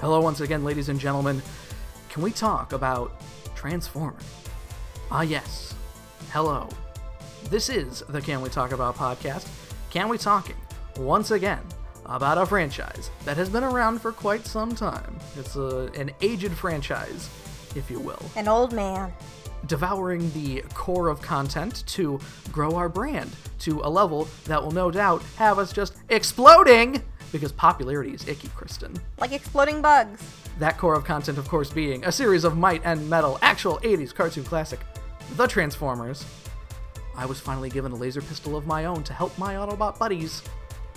Hello, once again, ladies and gentlemen. Can we talk about Transformers? Ah, yes. Hello. This is the Can We Talk About podcast. Can We Talking, once again, about a franchise that has been around for quite some time. It's a, an aged franchise, if you will, An old man. devouring the core of content to grow our brand to a level that will no doubt have us just exploding because popularity is icky, Kristen. Like exploding bugs. That core of content, of course, being a series of might and metal, actual 80s cartoon classic, The Transformers. I was finally given a laser pistol of my own to help my Autobot buddies.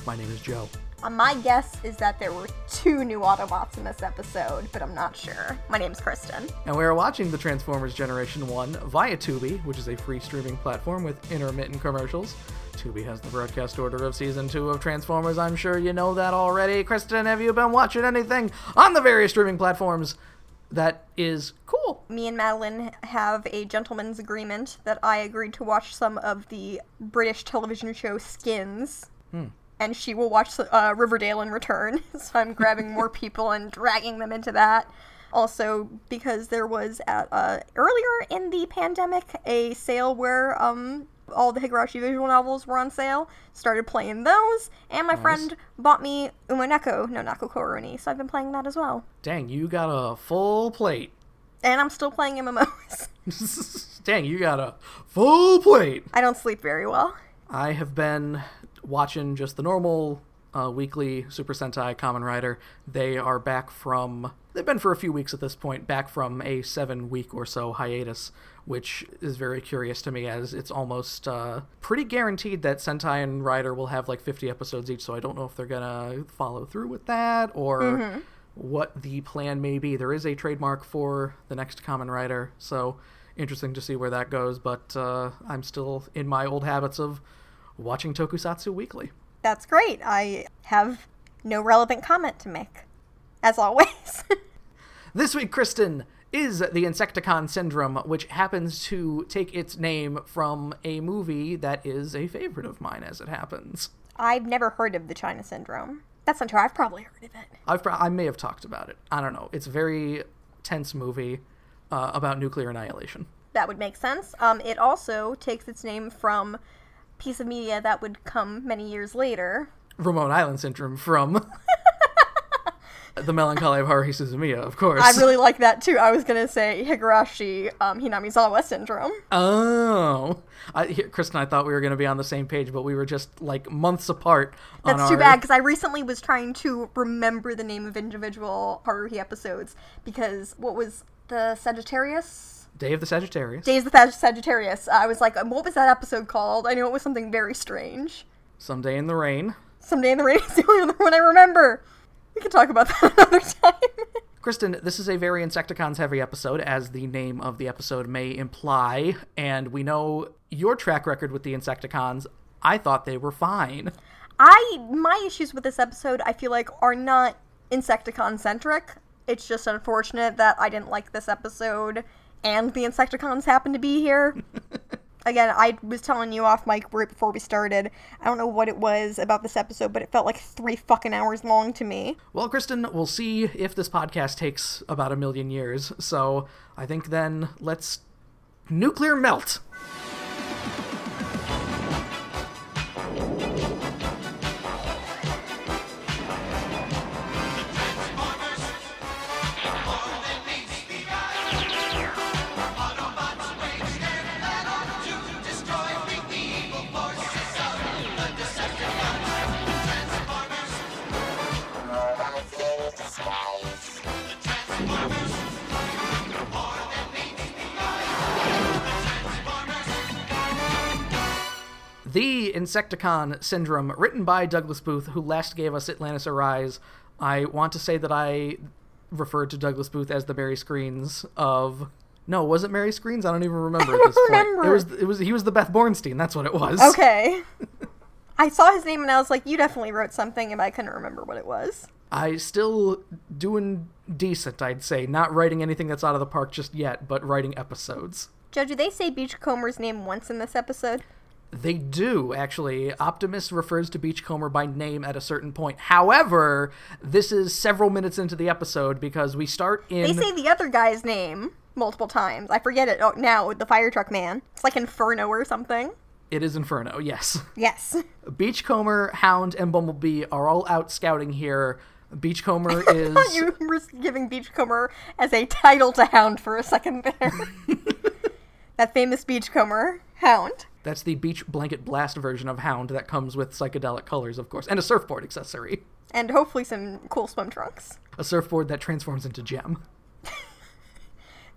My name is Joe. Uh, my guess is that there were two new Autobots in this episode, but I'm not sure. My name's Kristen. And we are watching The Transformers Generation 1 via Tubi, which is a free streaming platform with intermittent commercials. Tubi has the broadcast order of season 2 of Transformers. I'm sure you know that already. Kristen, have you been watching anything on the various streaming platforms that is cool? Me and Madeline have a gentleman's agreement that I agreed to watch some of the British television show Skins. And she will watch uh, Riverdale in return. so I'm grabbing more people and dragging them into that. Also, because there was at, uh, earlier in the pandemic a sale where um, all the Higurashi visual novels were on sale. Started playing those, and my friend bought me Umineko no Naku Koro ni, so I've been playing that as well. Dang, you got a full plate. And I'm still playing MMOs. Dang, you got a full plate. I don't sleep very well. I have been watching just the normal uh, weekly Super Sentai Kamen Rider. They are back from. They've been for a few weeks at this point, back from a seven week or so hiatus, which is very curious to me as it's almost uh, pretty guaranteed that Sentai and Rider will have like 50 episodes each, so I don't know if they're gonna follow through with that or what the plan may be. There is a trademark for the next Kamen Rider, so interesting to see where that goes, but uh, I'm still in my old habits of watching Tokusatsu weekly. That's great. I have no relevant comment to make, as always. This week, Kristen, is the Insecticon Syndrome, which happens to take its name from a movie that is a favorite of mine, as it happens. I've never heard of the China Syndrome. That's not true. I've probably heard of it. I've pro- I may have talked about it. I don't know. It's a very tense movie uh, about nuclear annihilation. That would make sense. Um, it also takes its name from a piece of media that would come many years later. Remote Island Syndrome from The Melancholy of Haruhi Suzumiya, of course. I really like that too. I was gonna say Higurashi um, Hinamizawa Syndrome. Oh, I, Chris and I thought we were going to be on the same page, but we were just like months apart. on That's too our- bad because I recently was trying to remember the name of individual Haruhi episodes because what was the Sagittarius? Day of the Sagittarius. Days of the Sag- Sagittarius. I was like, what was that episode called? I knew it was something very strange. Someday in the Rain. Someday in the Rain is the only other one I remember. We can talk about that another time. Kristen, this is a very Insecticons heavy episode, as the name of the episode may imply, and we know your track record with the Insecticons. I thought they were fine. I my issues with this episode I feel like are not Insecticon centric. It's just unfortunate that I didn't like this episode and the Insecticons happen to be here. Again, I was telling you off mic right before we started. I don't know what it was about this episode, but it felt like three fucking hours long to me. Well, Kristen, we'll see if this podcast takes about a million years, so I think then let's nuclear melt. The Insecticon Syndrome, written by Douglas Booth, who last gave us Atlantis Arise. I want to say that I referred to Douglas Booth as the Mary Screens of. No, was it Mary Screens? I don't even remember at this point. remember. It was. It was. He was the Beth Bornstein. That's what it was. Okay. I saw his name and I was like, you definitely wrote something, and I couldn't remember what it was. I still doing decent, I'd say. Not writing anything that's out of the park just yet, but writing episodes. Joe, do they say Beachcomber's name once in this episode? They do, actually. Optimus refers to Beachcomber by name at a certain point. However, this is several minutes into the episode because we start in. They say the other guy's name multiple times. I forget it oh, now, the fire truck man. It's like Inferno or something. It is Inferno, yes. Yes. Beachcomber, Hound, and Bumblebee are all out scouting here. Beachcomber is. you were giving Beachcomber as a title to Hound for a second there. that famous Beachcomber, Hound. That's the beach blanket blast version of Hound that comes with psychedelic colors, of course, and a surfboard accessory. And hopefully some cool swim trunks. A surfboard that transforms into gem.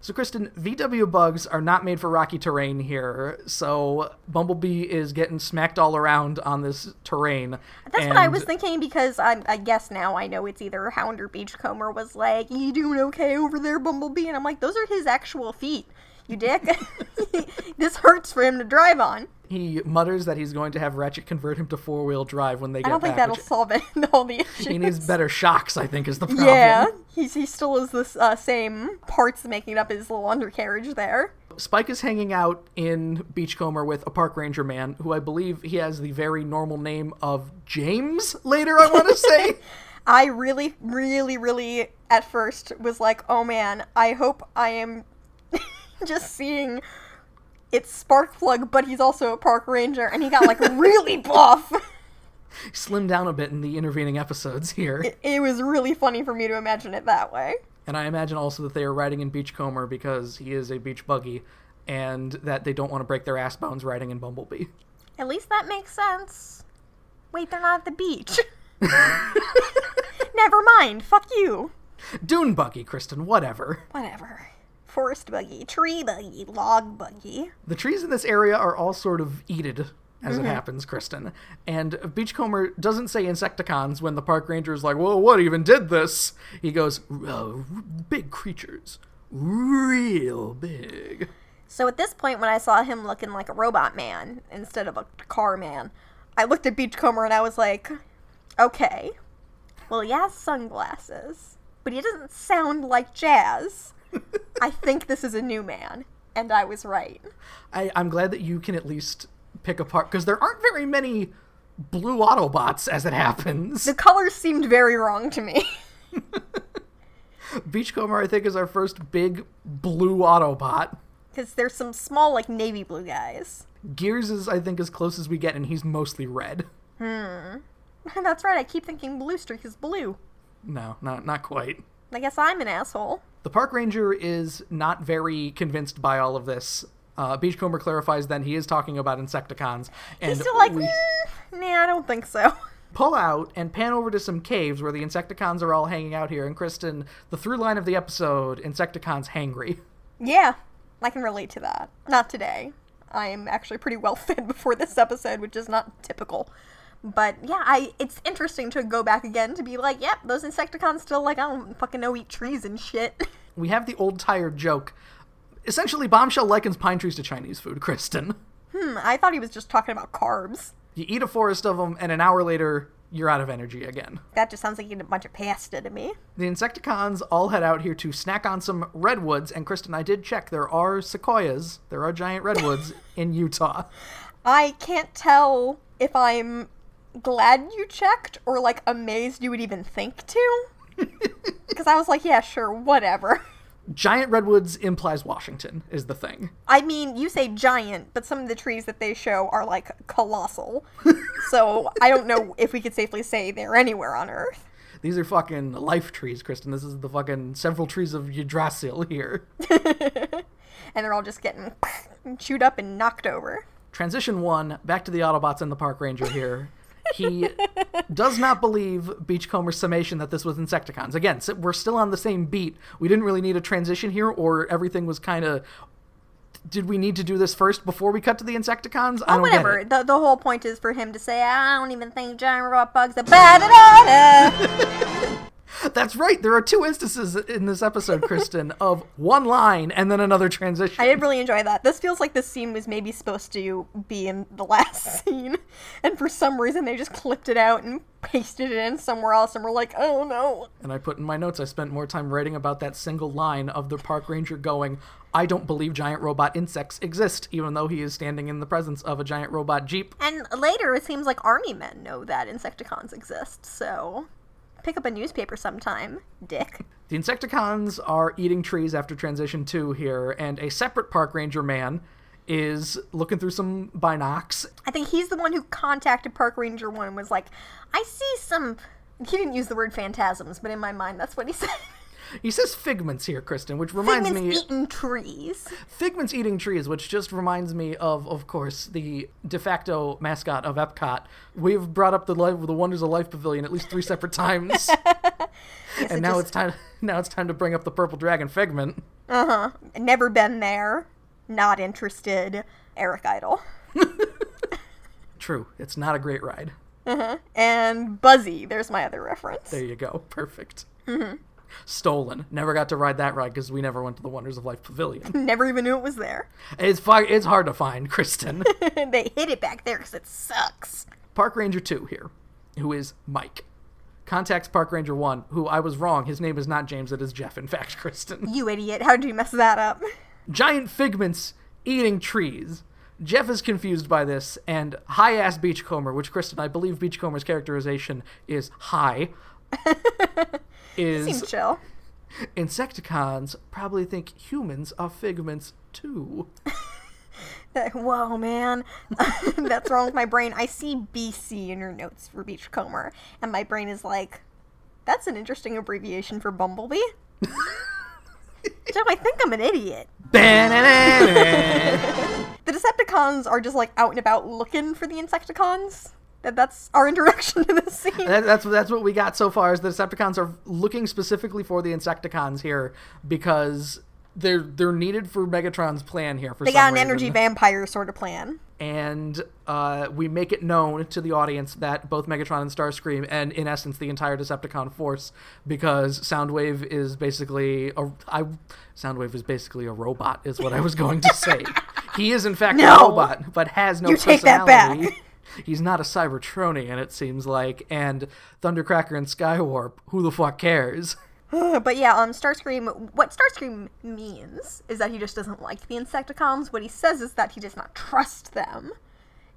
So, Kristen, VW bugs are not made for rocky terrain here. So, Bumblebee is getting smacked all around on this terrain. That's what I was thinking because I'm, I guess now I know it's either Hound or Beachcomber was like, You doing okay over there, Bumblebee? And I'm like, Those are his actual feet, you dick. this hurts for him to drive on. He mutters that he's going to have Ratchet convert him to four wheel drive when they get I don't think back, that'll solve it, all the issues. He needs better shocks, I think, is the problem. Yeah, he's, he still has the uh, same parts making up his little undercarriage there. Spike is hanging out in Beachcomber with a park ranger man who I believe he has the very normal name of James later, I want to say. I really, really, really at first was like, oh man, I hope I am just seeing it's Sparkplug, but he's also a park ranger, and he got like really buff. Slimmed down a bit in the intervening episodes here. It, it was really funny for me to imagine it that way. And I imagine also that they are riding in Beachcomber because he is a beach buggy and that they don't want to break their ass bones riding in Bumblebee. At least that makes sense. Wait, they're not at the beach. Never mind. Fuck you. Dune buggy, Kristen, whatever. Whatever. Forest buggy, tree buggy, log buggy. The trees in this area are all sort of eated as it happens, Kristen. And Beachcomber doesn't say Insecticons when the park ranger is like, "Well, what even did this?" He goes, uh, "Big creatures, real big." So at this point, when I saw him looking like a robot man instead of a car man, I looked at Beachcomber and I was like, okay, well, he has sunglasses, but he doesn't sound like Jazz. I think this is a new man. And I was right. I, I'm glad that you can at least pick apart because there aren't very many blue Autobots as it happens. The colors seemed very wrong to me. Beachcomber, I think, is our first big blue Autobot. Because there's some small, like, navy blue guys. Gears is, I think, as close as we get, and he's mostly red. Hmm. That's right, I keep thinking Blue Streak is blue. No, not not quite. I guess I'm an asshole. The park ranger is not very convinced by all of this. Uh, Beachcomber clarifies then he is talking about Insecticons, and He's still like, we "Mm, nah, I don't think so. pull out and pan over to some caves where the Insecticons are all hanging out here. And Kristen, the through line of the episode, Insecticons hangry. Yeah, I can relate to that. Not today. I am actually pretty well fed before this episode, which is not typical. But yeah, I it's interesting to go back again to be like, yep, those Insecticons still like I don't fucking know eat trees and shit. We have the old tired joke. Essentially, Bombshell likens pine trees to Chinese food, Kristen. hmm, I thought he was just talking about carbs. You eat a forest of them, and an hour later, you're out of energy again. That just sounds like eating a bunch of pasta to me. The Insecticons all head out here to snack on some redwoods, and Kristen, I did check. There are sequoias, there are giant redwoods in Utah. I can't tell if I'm glad you checked or like amazed you would even think to. Because I was like, yeah, sure, whatever. Giant redwoods implies Washington, is the thing. I mean, you say giant, but some of the trees that they show are like colossal. so I don't know if we could safely say they're anywhere on Earth. These are fucking life trees, Kristen. This is the fucking several trees of Yggdrasil here. And they're all just getting chewed up and knocked over. Transition one, back to the Autobots and the park ranger here. He does not believe Beachcomber's summation that this was Insecticons. Again, we're still on the same beat. We didn't really need a transition here, or everything was kind of. Did we need to do this first before we cut to the Insecticons? I Oh, don't whatever. The, the whole point is for him to say, I don't even think giant robot bugs are bad at all. That's right. There are two instances in this episode, Kristen, of one line and then another transition. I did really enjoy that. This feels like this scene was maybe supposed to be in the last scene, and for some reason they just clipped it out and pasted it in somewhere else, and we're like, oh no. And I put in my notes, I spent more time writing about that single line of the park ranger going, I don't believe giant robot insects exist, even though he is standing in the presence of a giant robot jeep. And later, it seems like army men know that Insecticons exist, so pick up a newspaper sometime, Dick. The Insecticons are eating trees after Transition 2 here, and a separate park ranger man is looking through some binocs. I think he's the one who contacted Park Ranger 1 and was like, I see some. He didn't use the word phantasms, but in my mind, that's what he said. He says figments here, Kristen, which reminds Figments me eating trees. Figments eating trees, which just reminds me of, of course, the de facto mascot of Epcot. We've brought up the life, the Wonders of Life Pavilion at least three separate times, Yes, and it now just- it's time. Now it's time to bring up the Purple Dragon Figment. Uh huh. Never been there. Not interested. Eric Idle. True, it's not a great ride. Uh-huh. And Buzzy. There's my other reference. There you go, perfect. Stolen. Never got to ride that ride because we never went to the Wonders of Life Pavilion. Never even knew it was there. It's fi- It's hard to find, Kristen. they hid it back there because it sucks. Park Ranger 2 here, who is Mike, contacts Park Ranger 1, who I was wrong. His name is not James, it is Jeff, in fact, Kristen. You idiot. How did you mess that up? Giant figments eating trees. Jeff is confused by this, and high ass Beachcomber, which Kristen, I believe Beachcomber's characterization is high, Seems is chill. Insecticons probably think humans are figments too. That- Whoa, man. That's wrong with my brain. I see BC in your notes for Beachcomber, and my brain is like, that's an interesting abbreviation for Bumblebee. Jeff, I think I'm an idiot. The Decepticons are just like out and about looking for the Insecticons. That that's our introduction to this scene. That, that's that's what we got so far. Is the Decepticons are looking specifically for the Insecticons here because they're they're needed for Megatron's plan here. For They some got an reason. energy vampire sort of plan. and uh, we make it known to the audience that both Megatron and Starscream, and in essence the entire Decepticon force, because Soundwave is basically a I, Soundwave is basically a robot, is what I was going to say. he is in fact a robot, but has no You take that back. He's not a Cybertronian, it seems like, and Thundercracker and Skywarp, who the fuck cares? but yeah, um, Starscream. What Starscream means is that he just doesn't like the Insecticons. What he says is that he does not trust them.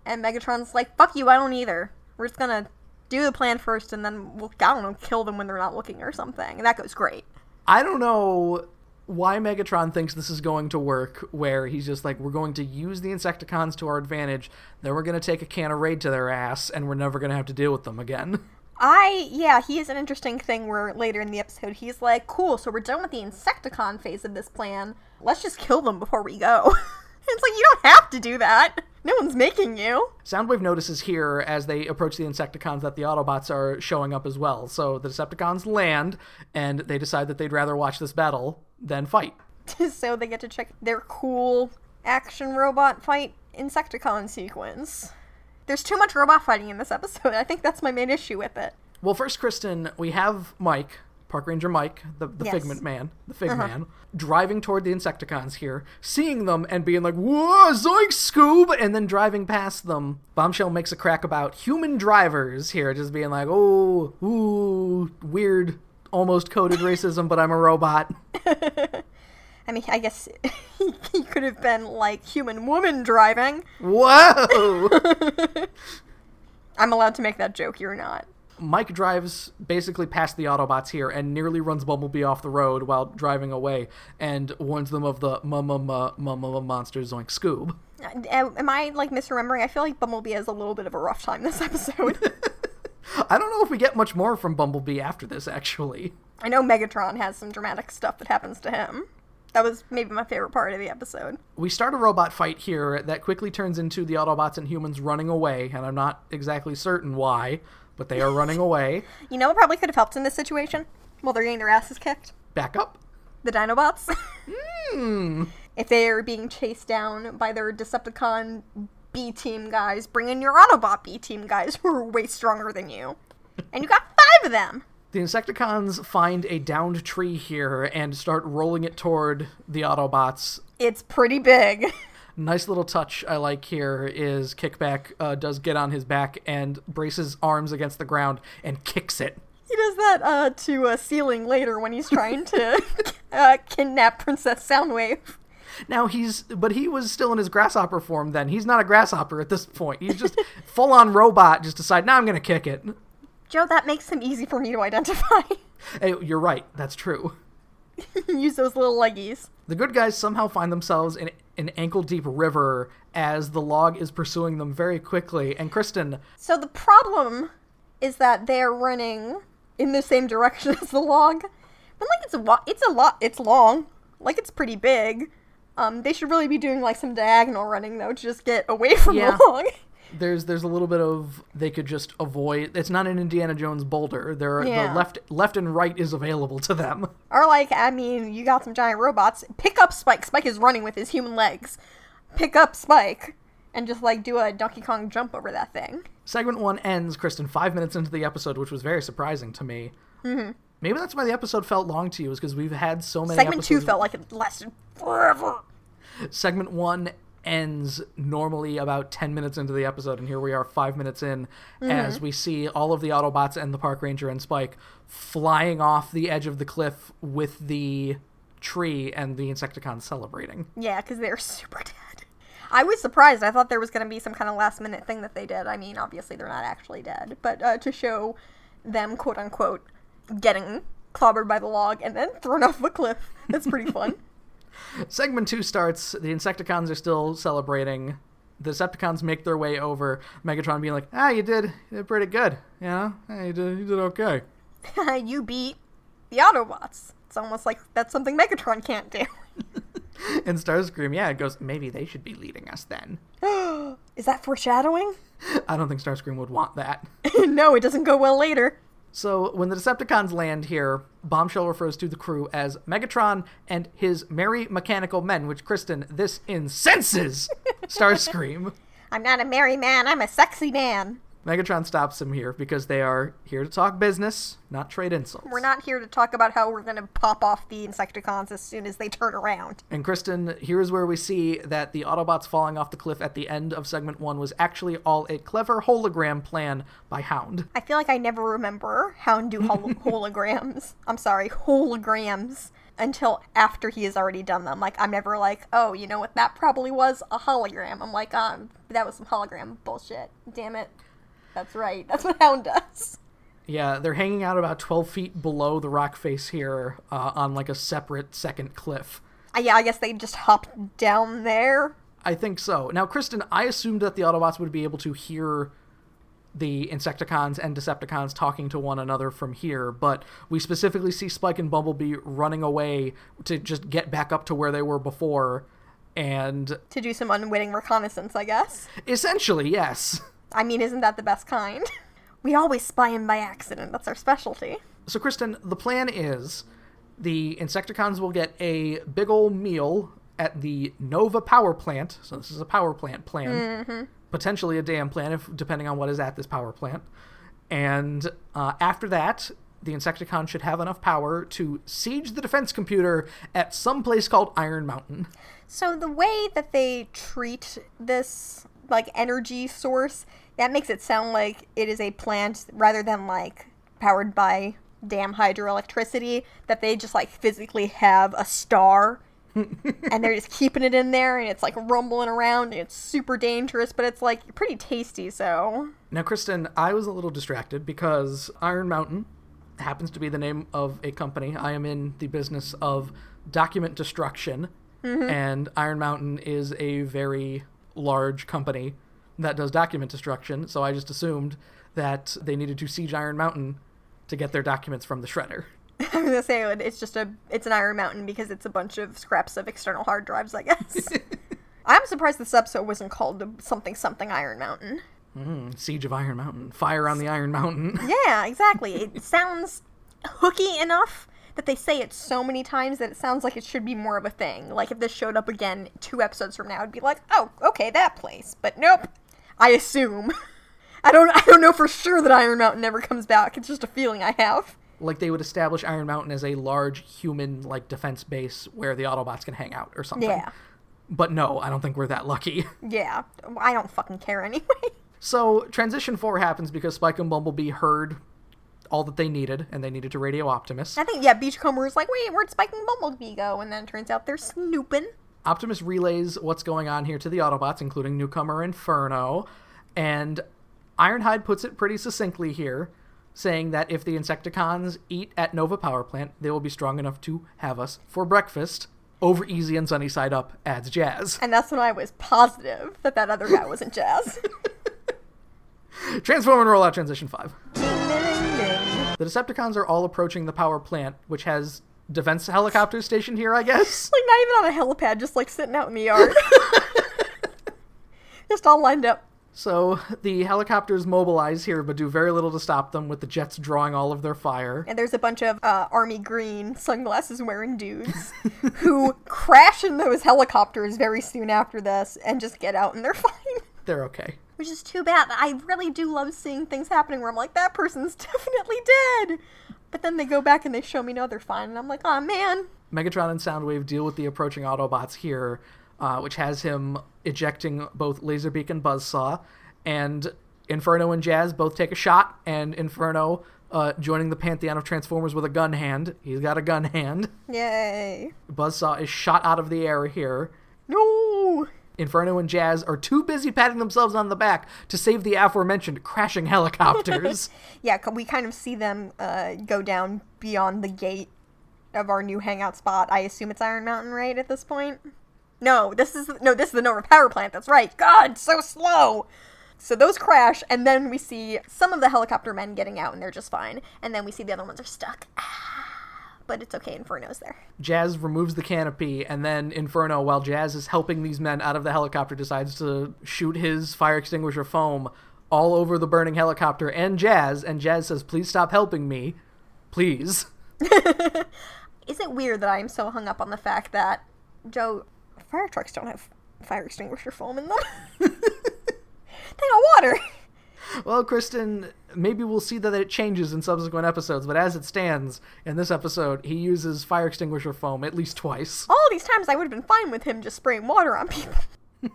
And Megatron's like, "Fuck you, I don't either. We're just gonna do the plan first, and then we'll, I don't know, kill them when they're not looking or something." And that goes great. I don't know why Megatron thinks this is going to work, where he's just like, we're going to use the Insecticons to our advantage, then we're going to take a can of raid to their ass, and we're never going to have to deal with them again. I yeah, he is an interesting thing where later in the episode he's like, "Cool, so we're done with the Insecticon phase of this plan. Let's just kill them before we go." it's like you don't have to do that. No one's making you. Soundwave notices here as they approach the Insecticons that the Autobots are showing up as well. So the Decepticons land, and they decide that they'd rather watch this battle than fight. so they get to check their cool action robot fight Insecticon sequence. There's too much robot fighting in this episode. I think that's my main issue with it. Well, first, Kristen, we have Mike, Park Ranger Mike, the, the Yes. Figment Man, the Fig uh-huh. Man, driving toward the Insecticons here, seeing them and being like, whoa, zoink, Scoob, and then driving past them. Bombshell makes a crack about human drivers here, just being like, oh, ooh, weird, almost coded racism, but I'm a robot. I mean, I guess he could have been like human woman driving. Whoa! I'm allowed to make that joke, you're not. Mike drives basically past the Autobots here and nearly runs Bumblebee off the road while driving away and warns them of the ma ma ma ma ma ma monster Zoink Scoob. Uh, Am I like misremembering? I feel like Bumblebee has a little bit of a rough time this episode. I don't know if we get much more from Bumblebee after this, actually. I know Megatron has some dramatic stuff that happens to him. That was maybe my favorite part of the episode. We start a robot fight here that quickly turns into the Autobots and humans running away, and I'm not exactly certain why, but they are running away. You know what probably could have helped in this situation? Well, they're getting their asses kicked. Back up. The Dinobots. Hmm. if they are being chased down by their Decepticon B team guys, bring in your Autobot B team guys who are way stronger than you. And you got five of them. The Insecticons find a downed tree here and start rolling it toward the Autobots. It's pretty big. Nice little touch I like here is Kickback uh, does get on his back and braces arms against the ground and kicks it. He does that uh, to a ceiling later when he's trying to uh, kidnap Princess Soundwave. Now he's, but he was still in his grasshopper form then. He's not a grasshopper at this point. He's just full on robot, just decide, now I'm going to kick it. Joe, that makes him easy for me to identify. Hey, you're right. That's true. Use those little leggies. The good guys somehow find themselves in an ankle deep river as the log is pursuing them very quickly. And Kristen, So the problem is that they're running in the same direction as the log. But like it's a wa- it's a lot it's long. Like it's pretty big. Um they should really be doing like some diagonal running though to just get away from Yeah. the log. there's there's a little bit of they could just avoid. It's not an Indiana Jones boulder. There, are Yeah. the left left and right is available to them. Or like, I mean, you got some giant robots. Pick up Spike. Spike is running with his human legs. Pick up Spike and just like do a Donkey Kong jump over that thing. Segment one ends, Kristen, five minutes into the episode, which was very surprising to me. Mm-hmm. Maybe that's why the episode felt long to you, is because we've had so many. Segment two felt like it lasted forever. segment one ends normally about 10 minutes into the episode and here we are five minutes in as we see all of the autobots and the park ranger and spike flying off the edge of the cliff with the tree and the insecticons celebrating Yeah, because they're super dead. I was surprised. I thought there was going to be some kind of last minute thing that they did. I mean, obviously they're not actually dead, but uh, to show them, quote unquote, getting clobbered by the log and then thrown off a cliff. That's pretty fun. segment two starts the insecticons are still celebrating the decepticons make their way over megatron being like ah you did you did pretty good you know Hey, you did, you did okay you beat the Autobots. It's almost like that's something Megatron can't do. and starscream yeah it goes maybe they should be leading us then Is that foreshadowing? i don't think starscream would want that no, it doesn't go well later. So when the Decepticons land here, Bombshell refers to the crew as Megatron and his merry mechanical men, which Kristen, this incenses Starscream. I'm not a merry man, I'm a sexy man. Megatron stops him here because they are here to talk business, not trade insults. We're not here to talk about how we're going to pop off the Insecticons as soon as they turn around. And Kristen, here is where we see that the Autobots falling off the cliff at the end of segment one was actually all a clever hologram plan by Hound. I feel like I never remember Hound do hol- holograms. I'm sorry, holograms until after he has already done them. Like I'm never like, oh, you know what? That probably was a hologram. I'm like, um, that was some hologram bullshit. Damn it. That's right. That's what Hound does. Yeah, they're hanging out about 12 feet below the rock face here uh, on like a separate second cliff. Uh, yeah, I guess they just hopped down there. I think so. Now, Kristen, I assumed that the Autobots would be able to hear the Insecticons and Decepticons talking to one another from here, but we specifically see Spike and Bumblebee running away to just get back up to where they were before. And To do some unwitting reconnaissance, I guess. essentially, yes. I mean, isn't that the best kind? We always spy him by accident. That's our specialty. So, Kristen, the plan is the Insecticons will get a big old meal at the Nova power plant. So, this is a power plant plan. Potentially a dam plan, if depending on what is at this power plant. And uh, after that, the Insecticon should have enough power to siege the defense computer at some place called Iron Mountain. So the way that they treat this like energy source, that makes it sound like it is a plant rather than like powered by damn hydroelectricity that they just like physically have a star and they're just keeping it in there and it's like rumbling around and it's super dangerous but it's like pretty tasty so. Now, Kristen, I was a little distracted because Iron Mountain happens to be the name of a company. I am in the business of document destruction, mm-hmm. and Iron Mountain is a very large company that does document destruction. So I just assumed that they needed to siege Iron Mountain to get their documents from the shredder. I was gonna say it's just a it's an Iron Mountain because it's a bunch of scraps of external hard drives, I guess. I'm surprised this episode wasn't called something something Iron Mountain. Mm, siege of Iron Mountain, fire on the Iron Mountain. Yeah, exactly. It sounds hooky enough that they say it so many times that it sounds like it should be more of a thing. Like if this showed up again two episodes from now, I'd be like, oh, okay, that place. But nope. I assume. I don't. I don't know for sure that Iron Mountain never comes back. It's just a feeling I have. like they would establish Iron Mountain as a large human like defense base where the Autobots can hang out or something. Yeah. But no, I don't think we're that lucky. Yeah. I don't fucking care anyway. So transition four happens because Spike and Bumblebee heard all that they needed, and they needed to radio Optimus. I think, yeah, Beachcomber was like, wait, where'd Spike and Bumblebee go? And then it turns out they're snooping. Optimus relays what's going on here to the Autobots, including newcomer Inferno, and Ironhide puts it pretty succinctly here, saying that if the Insecticons eat at Nova Power Plant, they will be strong enough to have us for breakfast. Over easy and sunny side up adds Jazz. And that's when I was positive that that other guy wasn't Jazz. Transform and roll out transition five. The Decepticons are all approaching the power plant, which has defense helicopters stationed here, I guess. Like, not even on a helipad, just like sitting out in the yard. just all lined up. So the helicopters mobilize here, but do very little to stop them, with the jets drawing all of their fire. And there's a bunch of uh, army green sunglasses wearing dudes who crash in those helicopters very soon after this and just get out and they're fine. They're okay. Which is too bad. I really do love seeing things happening where I'm like, that person's definitely dead. But then they go back and they show me no, they're fine. And I'm like, oh man. Megatron and Soundwave deal with the approaching Autobots here, uh, which has him ejecting both Laserbeak and Buzzsaw. And Inferno and Jazz both take a shot, and Inferno uh, joining the pantheon of Transformers with a gun hand. He's got a gun hand. Yay. Buzzsaw is shot out of the air here. No. Inferno and Jazz are too busy patting themselves on the back to save the aforementioned crashing helicopters. Yeah, we kind of see them uh, go down beyond the gate of our new hangout spot. I assume it's Iron Mountain, right, at this point? No, this is no, this is the Nova Power Plant. That's right. God, so slow. So those crash, and then we see some of the helicopter men getting out, and they're just fine. And then we see the other ones are stuck. But it's okay. Inferno's there. Jazz removes the canopy, and then Inferno, while Jazz is helping these men out of the helicopter, decides to shoot his fire extinguisher foam all over the burning helicopter and Jazz. And Jazz says, Please stop helping me. Please. Is it weird that I am so hung up on the fact that Joe fire trucks don't have fire extinguisher foam in them? they got water. Well, Kristen, maybe we'll see that it changes in subsequent episodes, but as it stands, in this episode, he uses fire extinguisher foam at least twice. All these times I would have been fine with him just spraying water on people.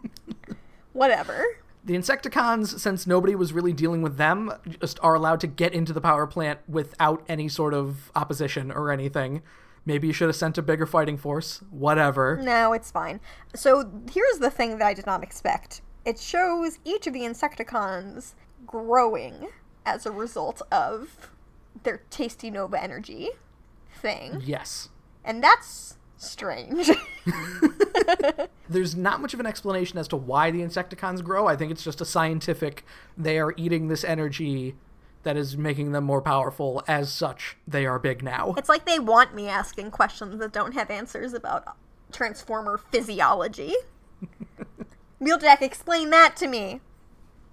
Whatever. The Insecticons, since nobody was really dealing with them, just are allowed to get into the power plant without any sort of opposition or anything. Maybe you should have sent a bigger fighting force. Whatever. No, it's fine. So here's the thing that I did not expect. It shows each of the Insecticons growing as a result of their tasty Nova energy thing. Yes. And that's strange. There's not much of an explanation as to why the Insecticons grow. I think it's just a scientific, they are eating this energy that is making them more powerful. As such, they are big now. it's like they want me asking questions that don't have answers about Transformer physiology. Wheeljack, explain that to me.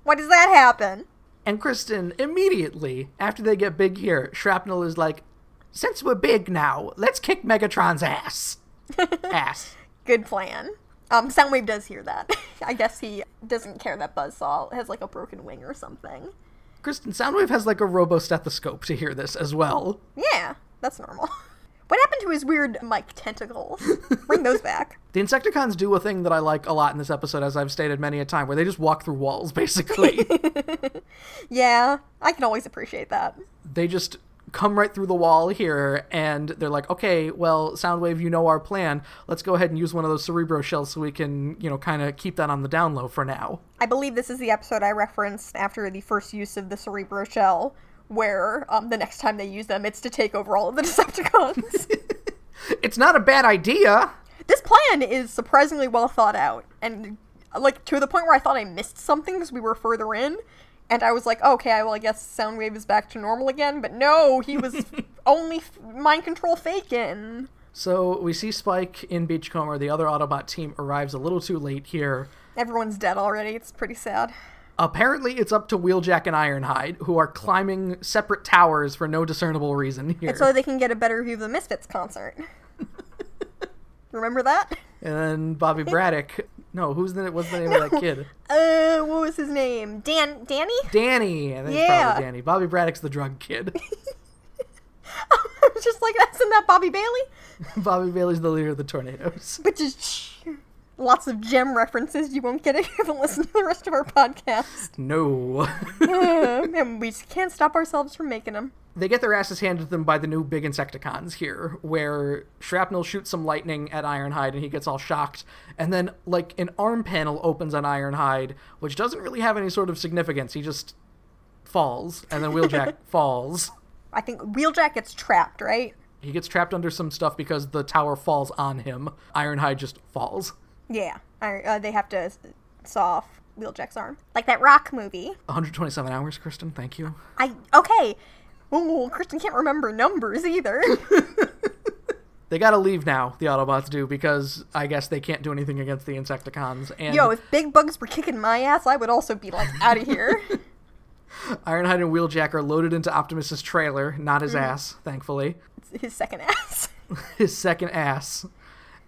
Why does that happen? And Kristen, immediately after they get big here, Shrapnel is like, since we're big now, let's kick Megatron's ass. ass. Good plan. Um, Soundwave does hear that. I guess he doesn't care that Buzzsaw has like a broken wing or something. Kristen, Soundwave has like a robo stethoscope to hear this as well. Yeah, that's normal. What happened to his weird mic tentacles? Bring those back. The Insecticons do a thing that I like a lot in this episode, as I've stated many a time, where they just walk through walls, basically. Yeah, I can always appreciate that. they just come right through the wall here, and they're like, okay, well, Soundwave, you know our plan. Let's go ahead and use one of those Cerebro shells so we can, you know, kind of keep that on the down low for now. I believe this is the episode I referenced after the first use of the Cerebro Shell, where um, the next time they use them, it's to take over all of the Decepticons. It's not a bad idea. this plan is surprisingly well thought out, and like to the point where I thought I missed something because we were further in. And I was like, okay, well, I guess Soundwave is back to normal again. But no, he was only f- mind control faking. So we see Spike in Beachcomber. The other Autobot team arrives a little too late here. Everyone's dead already. It's pretty sad. Apparently, it's up to Wheeljack and Ironhide, who are climbing separate towers for no discernible reason here. So they can get a better view of the Misfits concert. Remember that? and then Bobby Braddock. No, who's the what's the name of that kid? Uh, what was his name? Dan, Danny? Danny. I think it's Yeah. probably Danny. Bobby Braddock's the drug kid. just like, that's not that Bobby Bailey? Bobby Bailey's the leader of the tornadoes. But just lots of Jem references you won't get it if you haven't listened to the rest of our podcast. No. and we can't stop ourselves from making them. they get their asses handed to them by the new big Insecticons here, where Shrapnel shoots some lightning at Ironhide and he gets all shocked. And then, like, an arm panel opens on Ironhide, which doesn't really have any sort of significance. He just falls, and then Wheeljack falls. I think Wheeljack gets trapped, right? He gets trapped under some stuff because the tower falls on him. Ironhide just falls. Yeah. I- Uh, they have to saw off Wheeljack's arm. Like that rock movie. 127 hours, Kristen. Thank you. I. Okay. Ooh, Kristen can't remember numbers either. They gotta leave now, the Autobots do, because I guess they can't do anything against the Insecticons. And Yo, if big bugs were kicking my ass, I would also be like out of here. Ironhide and Wheeljack are loaded into Optimus's trailer, not his ass, thankfully. It's his second ass. His second ass.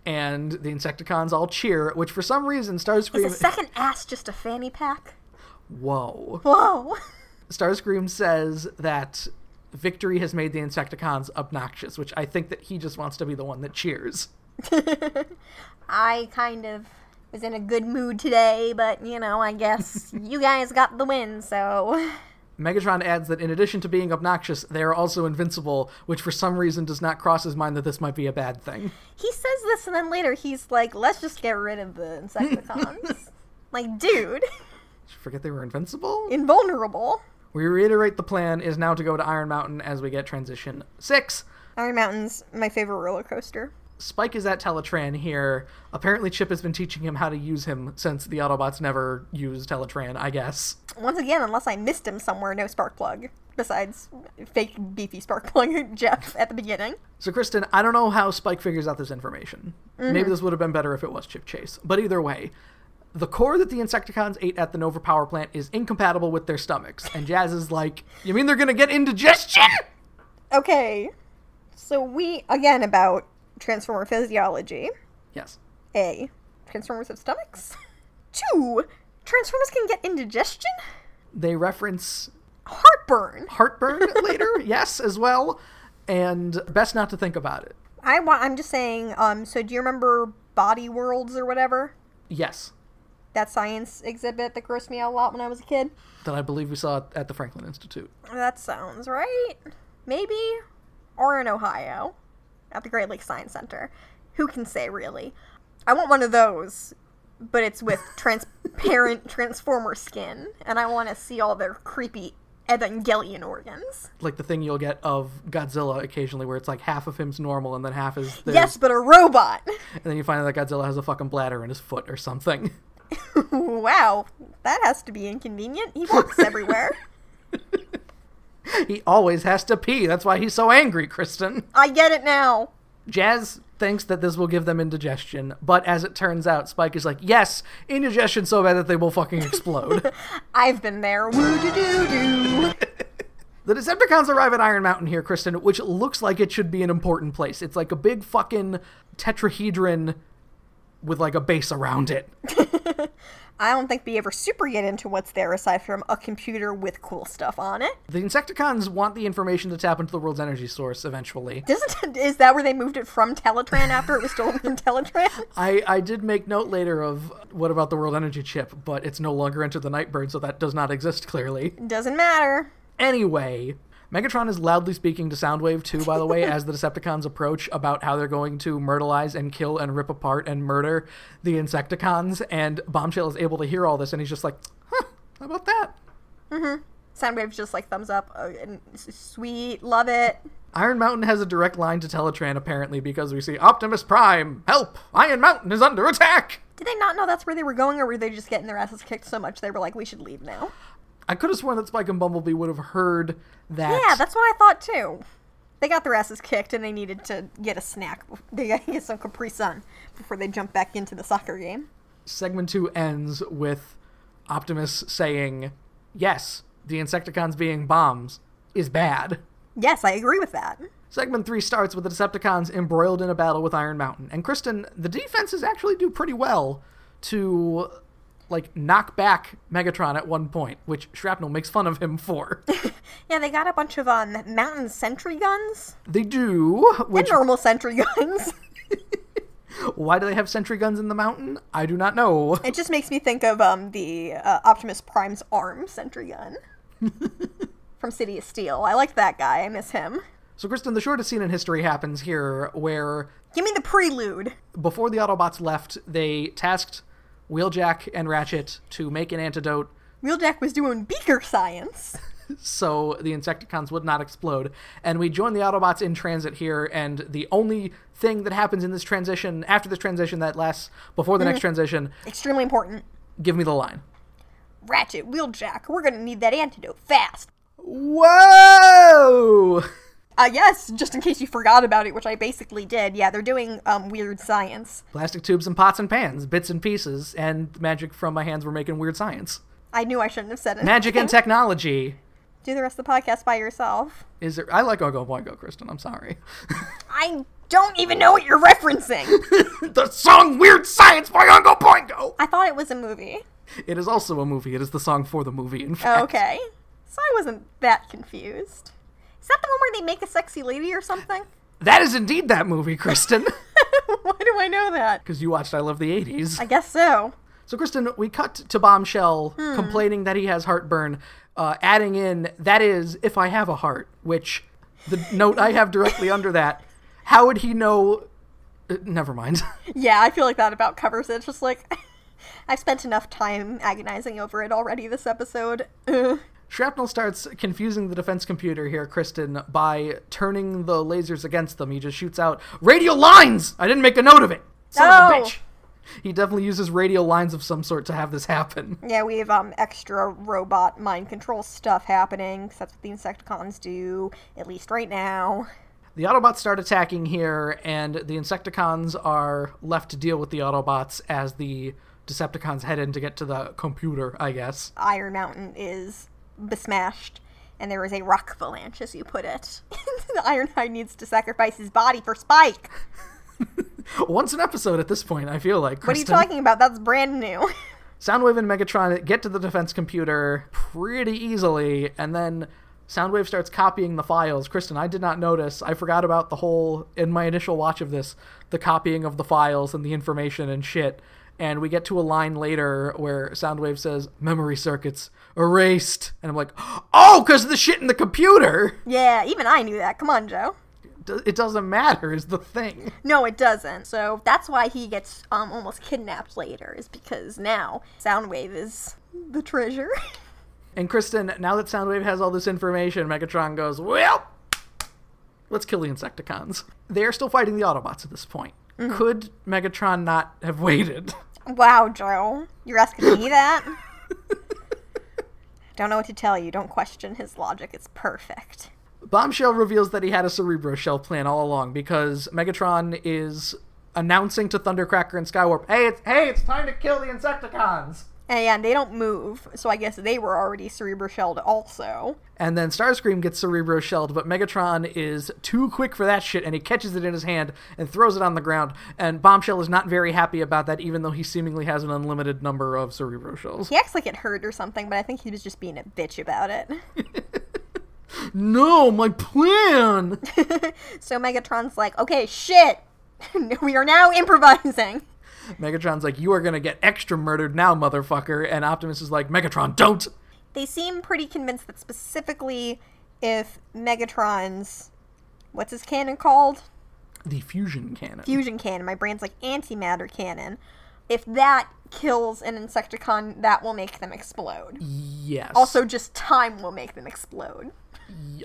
And the Insecticons all cheer, which for some reason Starscream. Is a second ass just a fanny pack? Whoa. Whoa. Starscream says that victory has made the Insecticons obnoxious, which I think that he just wants to be the one that cheers. I kind of was in a good mood today, but you know, I guess you guys got the win, so. Megatron adds that in addition to being obnoxious, they are also invincible, which for some reason does not cross his mind that this might be a bad thing. He says this, and then later he's like, let's just get rid of the Insecticons. like, dude, Did you forget they were invincible? invulnerable. We reiterate the plan is now to go to Iron Mountain as we get transition six. Iron Mountain's my favorite roller coaster. Spike is at Teletran here. Apparently, Chip has been teaching him how to use him since the Autobots never used Teletran, I guess. Once again, unless I missed him somewhere, no Sparkplug. Besides fake beefy Sparkplug Jeff at the beginning. So, Kristen, I don't know how Spike figures out this information. Maybe mm-hmm. this would have been better if it was Chip Chase. But either way, the core that the Insecticons ate at the Nova Power Plant is incompatible with their stomachs. And Jazz is like, You mean they're going to get indigestion? Okay, so we again about Transformer physiology. Yes. A. Transformers have stomachs. Two. Transformers can get indigestion, They reference heartburn. heartburn later, yes, as well. And best not to think about it. I want. I'm just saying. Um. So do you remember Body Worlds or whatever? Yes. That science exhibit that grossed me out a lot when I was a kid. That I believe we saw at the Franklin Institute. That sounds right. Maybe, or in Ohio, at the Great Lakes Science Center. Who can say really? I want one of those, but it's with transparent transformer skin, and I want to see all their creepy Evangelion organs. Like the thing you'll get of Godzilla occasionally, where it's like half of him's normal and then half is. There's, Yes, but a robot. And then you find out that Godzilla has a fucking bladder in his foot or something. wow, that has to be inconvenient. He walks everywhere. he always has to pee. That's why he's so angry, Kristen. I get it now. Jazz thinks that this will give them indigestion, but as it turns out, Spike is like, yes, indigestion so bad that they will fucking explode. I've been there. Woo doo doo doo. the Decepticons arrive at Iron Mountain here, Kristen, which looks like it should be an important place. It's like a big fucking tetrahedron with like a base around it. I don't think we ever super get into what's there aside from a computer with cool stuff on it. The Insecticons want the information to tap into the world's energy source eventually. Doesn't is that where they moved it from Teletran after it was stolen from Teletran? I, I did make note later of what about the world energy chip, but it's no longer into the Nightbird, so that does not exist clearly. Doesn't matter. Anyway, Megatron is loudly speaking to Soundwave too, by the way, as the Decepticons approach about how they're going to myrtleize and kill and rip apart and murder the Insecticons. And Bombshell is able to hear all this, and he's just like, huh, how about that? Soundwave's just like thumbs up. Uh, and sweet, love it. Iron Mountain has a direct line to Teletran, apparently, because we see Optimus Prime, help! Iron Mountain is under attack! Did they not know that's where they were going, or were they just getting their asses kicked so much they were like, we should leave now? I could have sworn that Spike and Bumblebee would have heard that. Yeah, that's what I thought too. They got their asses kicked and they needed to get a snack. They got to get some Capri Sun before they jump back into the soccer game. segment two ends with Optimus saying, Yes, the Insecticons being bombs is bad. Yes, I agree with that. Segment three starts with the Decepticons embroiled in a battle with Iron Mountain. And Kristen, the defenses actually do pretty well to like knock back Megatron at one point, which Shrapnel makes fun of him for. Yeah, they got a bunch of um, mountain sentry guns they do, and which normal sentry guns. why do they have sentry guns in the mountain? I do not know. it just makes me think of um, the uh, Optimus Prime's arm sentry gun from City of Steel. I like that guy. I miss him. So, Kristen, the shortest scene in history happens here where Give me the prelude. before the Autobots left, they tasked Wheeljack and Ratchet to make an antidote Wheeljack was doing beaker science. so the Insecticons would not explode. And we join the Autobots in transit here, and the only thing that happens in this transition, after this transition that lasts before the next mm-hmm. transition, Extremely important. give me the line. Ratchet, Wheeljack, we're gonna need that antidote fast. Whoa! Uh, yes, just in case you forgot about it, which I basically did. Yeah, they're doing um, weird science. Plastic tubes and pots and pans, bits and pieces, and magic from my hands were making weird science. I knew I shouldn't have said it. Magic and technology. Do the rest of the podcast by yourself. Is there? I like Oingo Boingo, Kristen. I'm sorry. I don't even know what you're referencing. the song "Weird Science" by Oingo Boingo. I thought it was a movie. It is also a movie. It is the song for the movie. In fact, Okay. So I wasn't that confused. Is that the one where they make a sexy lady or something? that is indeed that movie, Kristen. Why do I know that? Because you watched I Love the '80s. I guess so. So, Kristen, we cut to Bombshell complaining that he has heartburn, uh, adding in, that is, if I have a heart, which the note I have directly under that, how would he know? Uh, never mind. Yeah, I feel like that about covers it. It's just like I've spent enough time agonizing over it already this episode. Ugh. Shrapnel starts confusing the defense computer here, Kristen, by turning the lasers against them. He just shoots out radial lines! I didn't make a note of it! Son of a bitch! He definitely uses radial lines of some sort to have this happen. Yeah, we have um extra robot mind control stuff happening. 'cause that's what the Insecticons do, at least right now. The Autobots start attacking here, and the Insecticons are left to deal with the Autobots as the Decepticons head in to get to the computer, I guess. Iron Mountain is besmashed, and there is a rock avalanche, as you put it. the Ironhide needs to sacrifice his body for Spike. Once an episode at this point, I feel like. What are you talking about? That's brand new. Soundwave and Megatron get to the defense computer pretty easily, and then Soundwave starts copying the files. Kristen, I did not notice. I forgot about the whole, in my initial watch of this, the copying of the files and the information and shit. And we get to a line later where Soundwave says, memory circuits erased. And I'm like, oh, because of the shit in the computer! yeah, even I knew that. Come on, Joe. It doesn't matter, is the thing. No, it doesn't. So that's why he gets um almost kidnapped later, is because now Soundwave is the treasure. And Kristen, now that Soundwave has all this information, Megatron goes, Well, let's kill the Insecticons. They're still fighting the Autobots at this point. Could Megatron not have waited? Wow, Joe. You're asking me that? Don't know what to tell you. Don't question his logic. It's perfect. Bombshell reveals that he had a Cerebro Shell plan all along because Megatron is announcing to Thundercracker and Skywarp, "Hey, it's hey, it's time to kill the Insecticons." And they don't move, so I guess they were already cerebro shelled also. And then Starscream gets Cerebro shelled, but Megatron is too quick for that shit, and he catches it in his hand and throws it on the ground. And Bombshell is not very happy about that, even though he seemingly has an unlimited number of Cerebro shells. He acts like it hurt or something, but I think he was just being a bitch about it. No, my plan! so Megatron's like, okay, shit! we are now improvising. Megatron's like, You are gonna get extra murdered now, motherfucker. And Optimus is like, Megatron, don't! They seem pretty convinced that specifically if Megatron's. What's his cannon called? The fusion cannon. Fusion cannon. My brain's like antimatter cannon. If that kills an Insecticon, that will make them explode. yes. Also, just time will make them explode.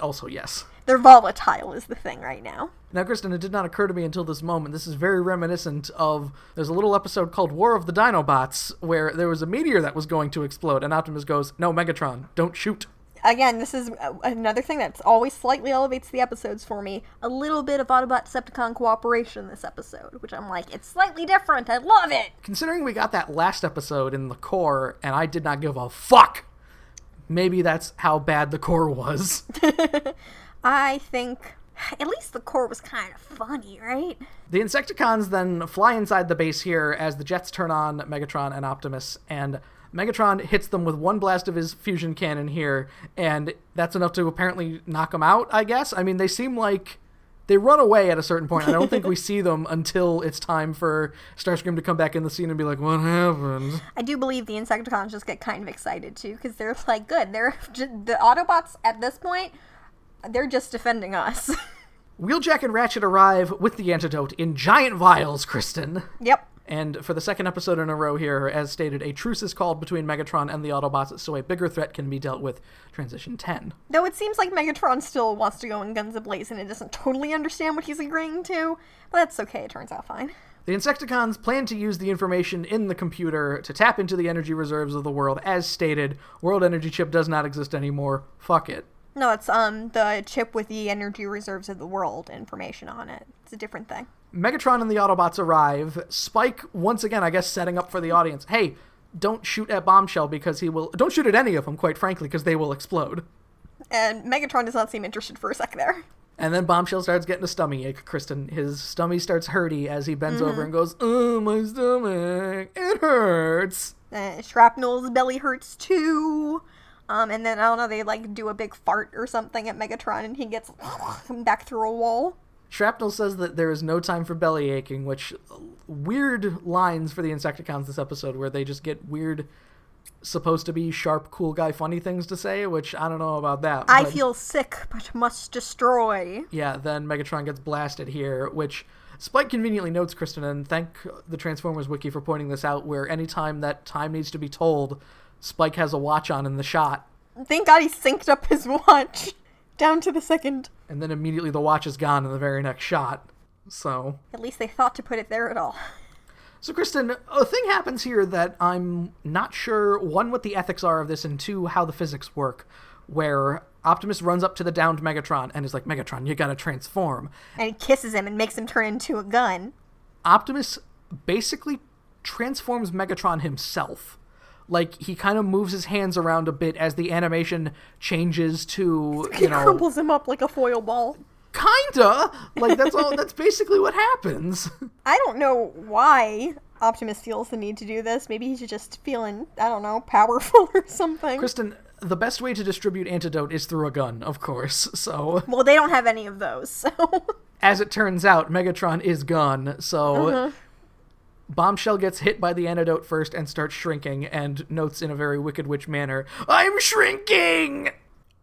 Also, yes. They're volatile, is the thing right now. Now, Kristen, it did not occur to me until this moment. This is very reminiscent of. There's a little episode called War of the Dinobots where there was a meteor that was going to explode, and Optimus goes, No, Megatron, don't shoot. Again, this is uh, another thing that's always slightly elevates the episodes for me. A little bit of Autobot Decepticon cooperation this episode, which I'm like, it's slightly different. I love it. Considering we got that last episode in the core, and I did not give a fuck, maybe that's how bad the core was. I think at least the core was kind of funny, right? The Insecticons then fly inside the base here as the jets turn on Megatron and Optimus, and Megatron hits them with one blast of his fusion cannon here, and that's enough to apparently knock them out, I guess. I mean, they seem like they run away at a certain point. I don't think we see them until it's time for Starscream to come back in the scene and be like, "What happened?" I do believe the Insecticons just get kind of excited too because they're like, "Good, they're just, the Autobots at this point, they're just defending us." Wheeljack and Ratchet arrive with the antidote in giant vials, Kristen. yep. And for the second episode in a row here, as stated, a truce is called between Megatron and the Autobots so a bigger threat can be dealt with. Transition 10. Though it seems like Megatron still wants to go in guns ablaze and it doesn't totally understand what he's agreeing to, but that's okay, it turns out fine. The Insecticons plan to use the information in the computer to tap into the energy reserves of the world. As stated, World Energy Chip does not exist anymore. Fuck it. No, it's um the chip with the energy reserves of the world information on it. It's a different thing. Megatron and the Autobots arrive. Spike, once again, I guess, setting up for the audience. Hey, don't shoot at Bombshell because he will. Don't shoot at any of them, quite frankly, because they will explode. And Megatron does not seem interested for a sec there. And then Bombshell starts getting a stomach ache, Kristen. His stomach starts hurty as he bends over and goes, Oh, my stomach. It hurts. Uh, Shrapnel's belly hurts too. Um, and then I don't know, they like do a big fart or something at Megatron, and he gets back through a wall. Shrapnel says that there is no time for belly aching, which weird lines for the Insecticons this episode where they just get weird, supposed to be sharp, cool guy, funny things to say, which I don't know about that. I feel sick, but must destroy. Yeah, then Megatron gets blasted here, which Spike conveniently notes, Kristen, and thank the Transformers wiki for pointing this out, where anytime that time needs to be told, Spike has a watch on in the shot, Thank God he synced up his watch down to the second. And then immediately the watch is gone in the very next shot. So, At least they thought to put it there at all. so Kristen, a thing happens here that I'm not sure one what the ethics are of this, and two how the physics work. Where Optimus runs up to the downed Megatron and is like, "Megatron, you gotta transform." And he kisses him and makes him turn into a gun. Optimus basically transforms Megatron himself. Like he kind of moves his hands around a bit as the animation changes to He you know crumbles him up like a foil ball. kinda like that's all that's basically what happens. I don't know why Optimus feels the need to do this. Maybe he's just feeling, I don't know, powerful or something. Kristen, the best way to distribute antidote is through a gun, of course. So well, they don't have any of those, so. as it turns out, Megatron is gone. So mm-hmm. Bombshell gets hit by the antidote first and starts shrinking, and notes in a very Wicked Witch manner, "I'm shrinking."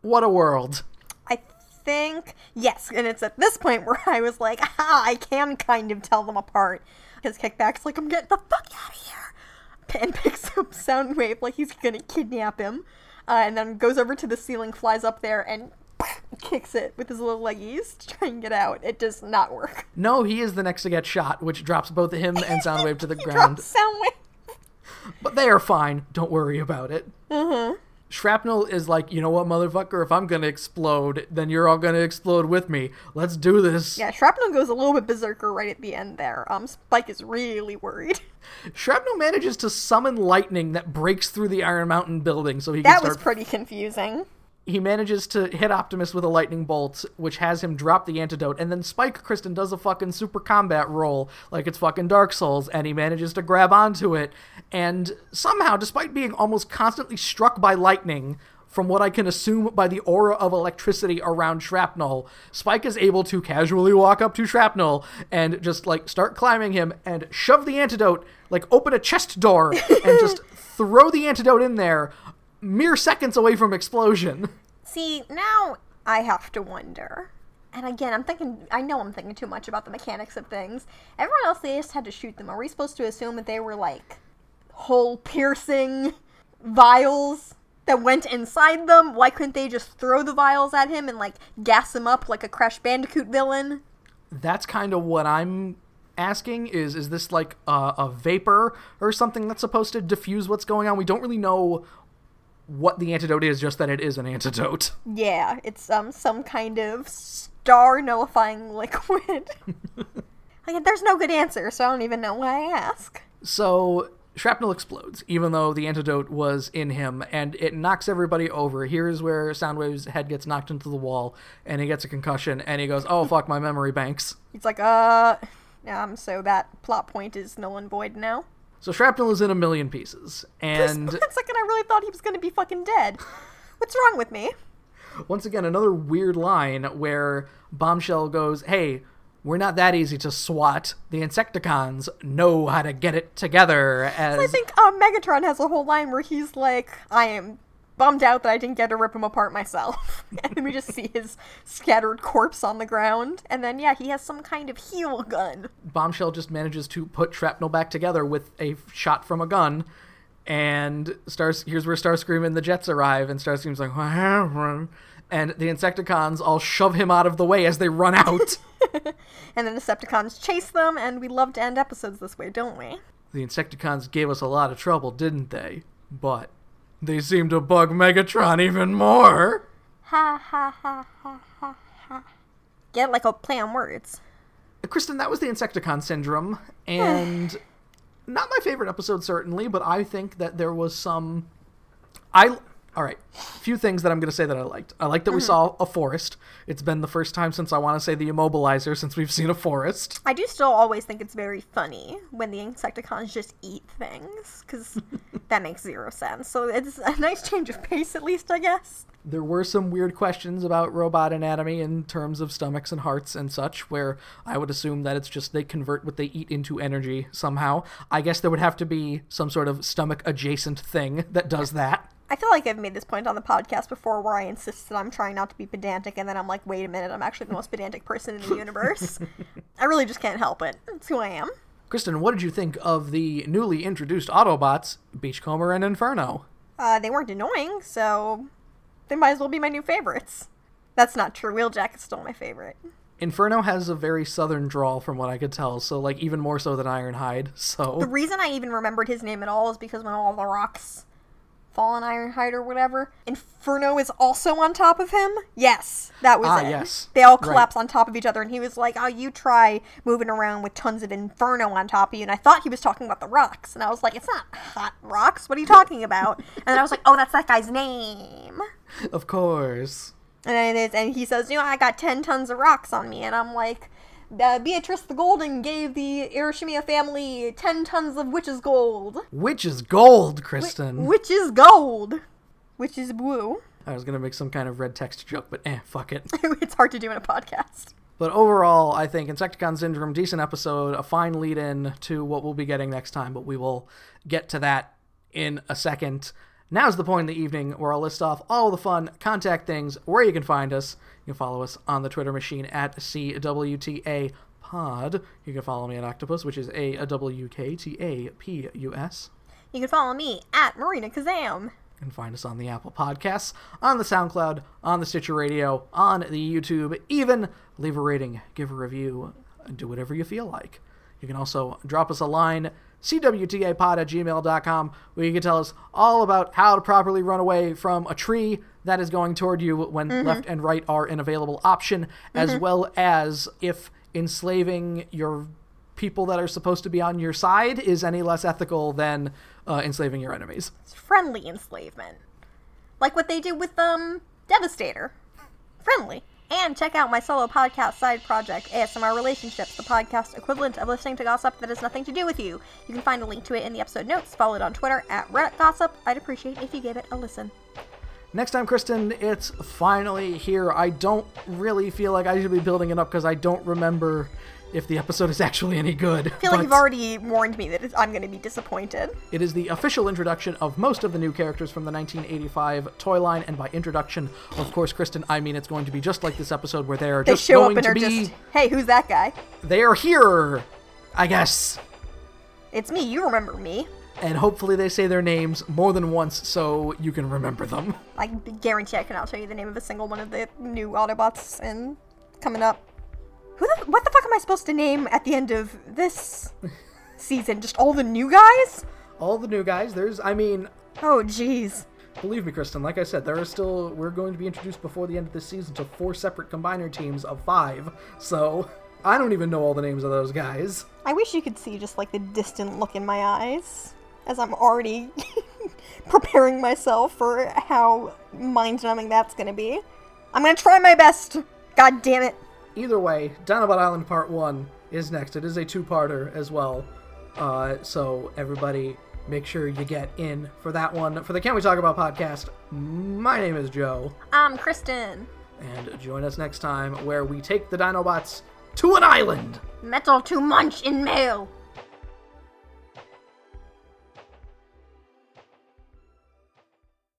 What a world. I think, yes, and it's at this point where I was like, ah, I can kind of tell them apart. Because Kickback's like, I'm getting the fuck out of here. And picks up Soundwave like he's gonna kidnap him. Uh, and then goes over to the ceiling, flies up there, and kicks it with his little leggies to try and get out. It does not work. No, he is the next to get shot, which drops both him and Soundwave to the He ground. Soundwave. But they are fine. Don't worry about it. Mm-hmm. Shrapnel is like, you know what, motherfucker? If I'm gonna explode, then you're all gonna explode with me. Let's do this. Yeah, Shrapnel goes a little bit berserker right at the end there. Um, Spike is really worried. Shrapnel manages to summon lightning that breaks through the Iron Mountain building, so he can That was pretty confusing. He manages to hit Optimus with a lightning bolt, which has him drop the antidote, and then Spike Kristen does a fucking super combat roll like it's fucking Dark Souls, and he manages to grab onto it, and somehow, despite being almost constantly struck by lightning, from what I can assume by the aura of electricity around Shrapnel, Spike is able to casually walk up to Shrapnel and just like start climbing him and shove the antidote, like open a chest door and just throw the antidote in there, mere seconds away from explosion. See, now I have to wonder. And again, I'm thinking, I know I'm thinking too much about the mechanics of things. Everyone else, they just had to shoot them. Are we supposed to assume that they were like hole piercing vials that went inside them? Why couldn't they just throw the vials at him and like gas him up like a Crash Bandicoot villain? That's kind of what I'm asking is is this like a, a vapor or something that's supposed to diffuse what's going on? We don't really know what the antidote is, just that it is an antidote. Yeah, it's um some kind of star nullifying liquid. like, there's no good answer, so I don't even know why I ask. So shrapnel explodes, even though the antidote was in him, and it knocks everybody over. Here's where Soundwave's head gets knocked into the wall, and he gets a concussion, and he goes, "Oh fuck, my memory banks." He's like, uh, um, so that plot point is null and void now. So Shrapnel is in a million pieces, and For a second, I really thought he was going to be fucking dead. What's wrong with me? once again another weird line where Bombshell goes, "Hey, we're not that easy to swat. The Insecticons know how to get it together." As I think uh, Megatron has a whole line where he's like, I am bummed out that I didn't get to rip him apart myself. and then we just see his scattered corpse on the ground. And then, yeah, he has some kind of heal gun. Bombshell just manages to put Shrapnel back together with a shot from a gun. And Stars here's where Starscream and the Jets arrive, and Starscream's like, "What happened?" And the Insecticons all shove him out of the way as they run out. And then the Decepticons chase them, and we love to end episodes this way, don't we? the Insecticons gave us a lot of trouble, didn't they? But they seem to bug Megatron even more. Ha ha ha ha ha ha. Get like a play on words. Kristen, that was the Insecticon syndrome, and not my favorite episode certainly, but I think that there was some. I all right. a Few things that I'm going to say that I liked. I like that we mm-hmm. saw a forest. It's been the first time since I want to say the Immobilizer since we've seen a forest. I do still always think it's very funny when the Insecticons just eat things, because that makes zero sense. So it's a nice change of pace, at least, I guess. There were some weird questions about robot anatomy in terms of stomachs and hearts and such, where I would assume that it's just they convert what they eat into energy somehow. I guess there would have to be some sort of stomach adjacent thing that does that. I feel like I've made this point on the podcast before where I insist that I'm trying not to be pedantic, and then I'm like, wait a minute, I'm actually the most pedantic person in the universe. I really just can't help it. It's who I am. Kristen, what did you think of the newly introduced Autobots, Beachcomber and Inferno? Uh, they weren't annoying, so they might as well be my new favorites. That's not true. Wheeljack is still my favorite. Inferno has a very southern drawl from what I could tell, so like even more so than Ironhide. So the reason I even remembered his name at all is because when all the rocks fall on Ironhide or whatever, Inferno is also on top of him. Yes, that was Ah, it. yes. They all collapse on top of each other, and he was like, "Oh, you try moving around with tons of Inferno on top of you." And I thought he was talking about the rocks, and I was like, "It's not hot rocks. What are you talking about?" and then I was like, "Oh, that's that guy's name." of course. And it is, and he says, "You know, I got ten tons of rocks on me," and I'm like. Uh, Beatrice the Golden gave the Ushiromiya family 10 tons of witch's gold. Witch's gold, Kristen. Which is gold. Which is blue. I was gonna make some kind of red text joke, but eh, fuck it. it's hard to do in a podcast. But overall, I think Insecticon Syndrome, decent episode, a fine lead in to what we'll be getting next time, but we will get to that in a second. Now's the point in the evening where I'll list off all the fun contact things, where you can find us. You can follow us on the Twitter machine at CWTA Pod. You can follow me at Awktapus, which is A W K T A P U S. You can follow me at Marina Kazam. You can find us on the Apple Podcasts, on the SoundCloud, on the Stitcher Radio, on the YouTube, even leave a rating, give a review, and do whatever you feel like. You can also drop us a line, cwtapod at gmail.com, where you can tell us all about how to properly run away from a tree that is going toward you when left and right are an available option, as well as if enslaving your people that are supposed to be on your side is any less ethical than uh, enslaving your enemies. It's friendly enslavement. Like what they did with, um, Devastator. Friendly. And check out my solo podcast side project, ASMR Relationships, the podcast equivalent of listening to gossip that has nothing to do with you. You can find a link to it in the episode notes. Follow it on Twitter at Reddit Gossip. I'd appreciate if you gave it a listen. Next time, Kristen, it's finally here. I don't really feel like I should be building it up because I don't remember if the episode is actually any good. I feel like you've already warned me that I'm going to be disappointed. It is the official introduction of most of the new characters from the 1985 toy line, and by introduction, of course, Kristen, I mean it's going to be just like this episode where they are They just show going up and to are be. just, hey, who's that guy? They are here, I guess. It's me. You remember me. And hopefully they say their names more than once so you can remember them. I guarantee I cannot tell you the name of a single one of the new Autobots and coming up. Who the, what the fuck am I supposed to name at the end of this season? Just all the new guys? All the new guys, there's, I mean, Oh, jeez. Believe me, Kristen, like I said, there are still, we're going to be introduced before the end of this season to four separate combiner teams of five, so I don't even know all the names of those guys. I wish you could see just like the distant look in my eyes as I'm already preparing myself for how mind numbing that's gonna be. I'm gonna try my best. God damn it. Either way, Dinobot Island Part 1 is next. It is a two parter as well. Uh, so everybody, make sure you get in for that one. For the Can We Talk About podcast, my name is Joe, I'm Kristen. and join us next time where we take the Dinobots to an island. Metal to munch in mail.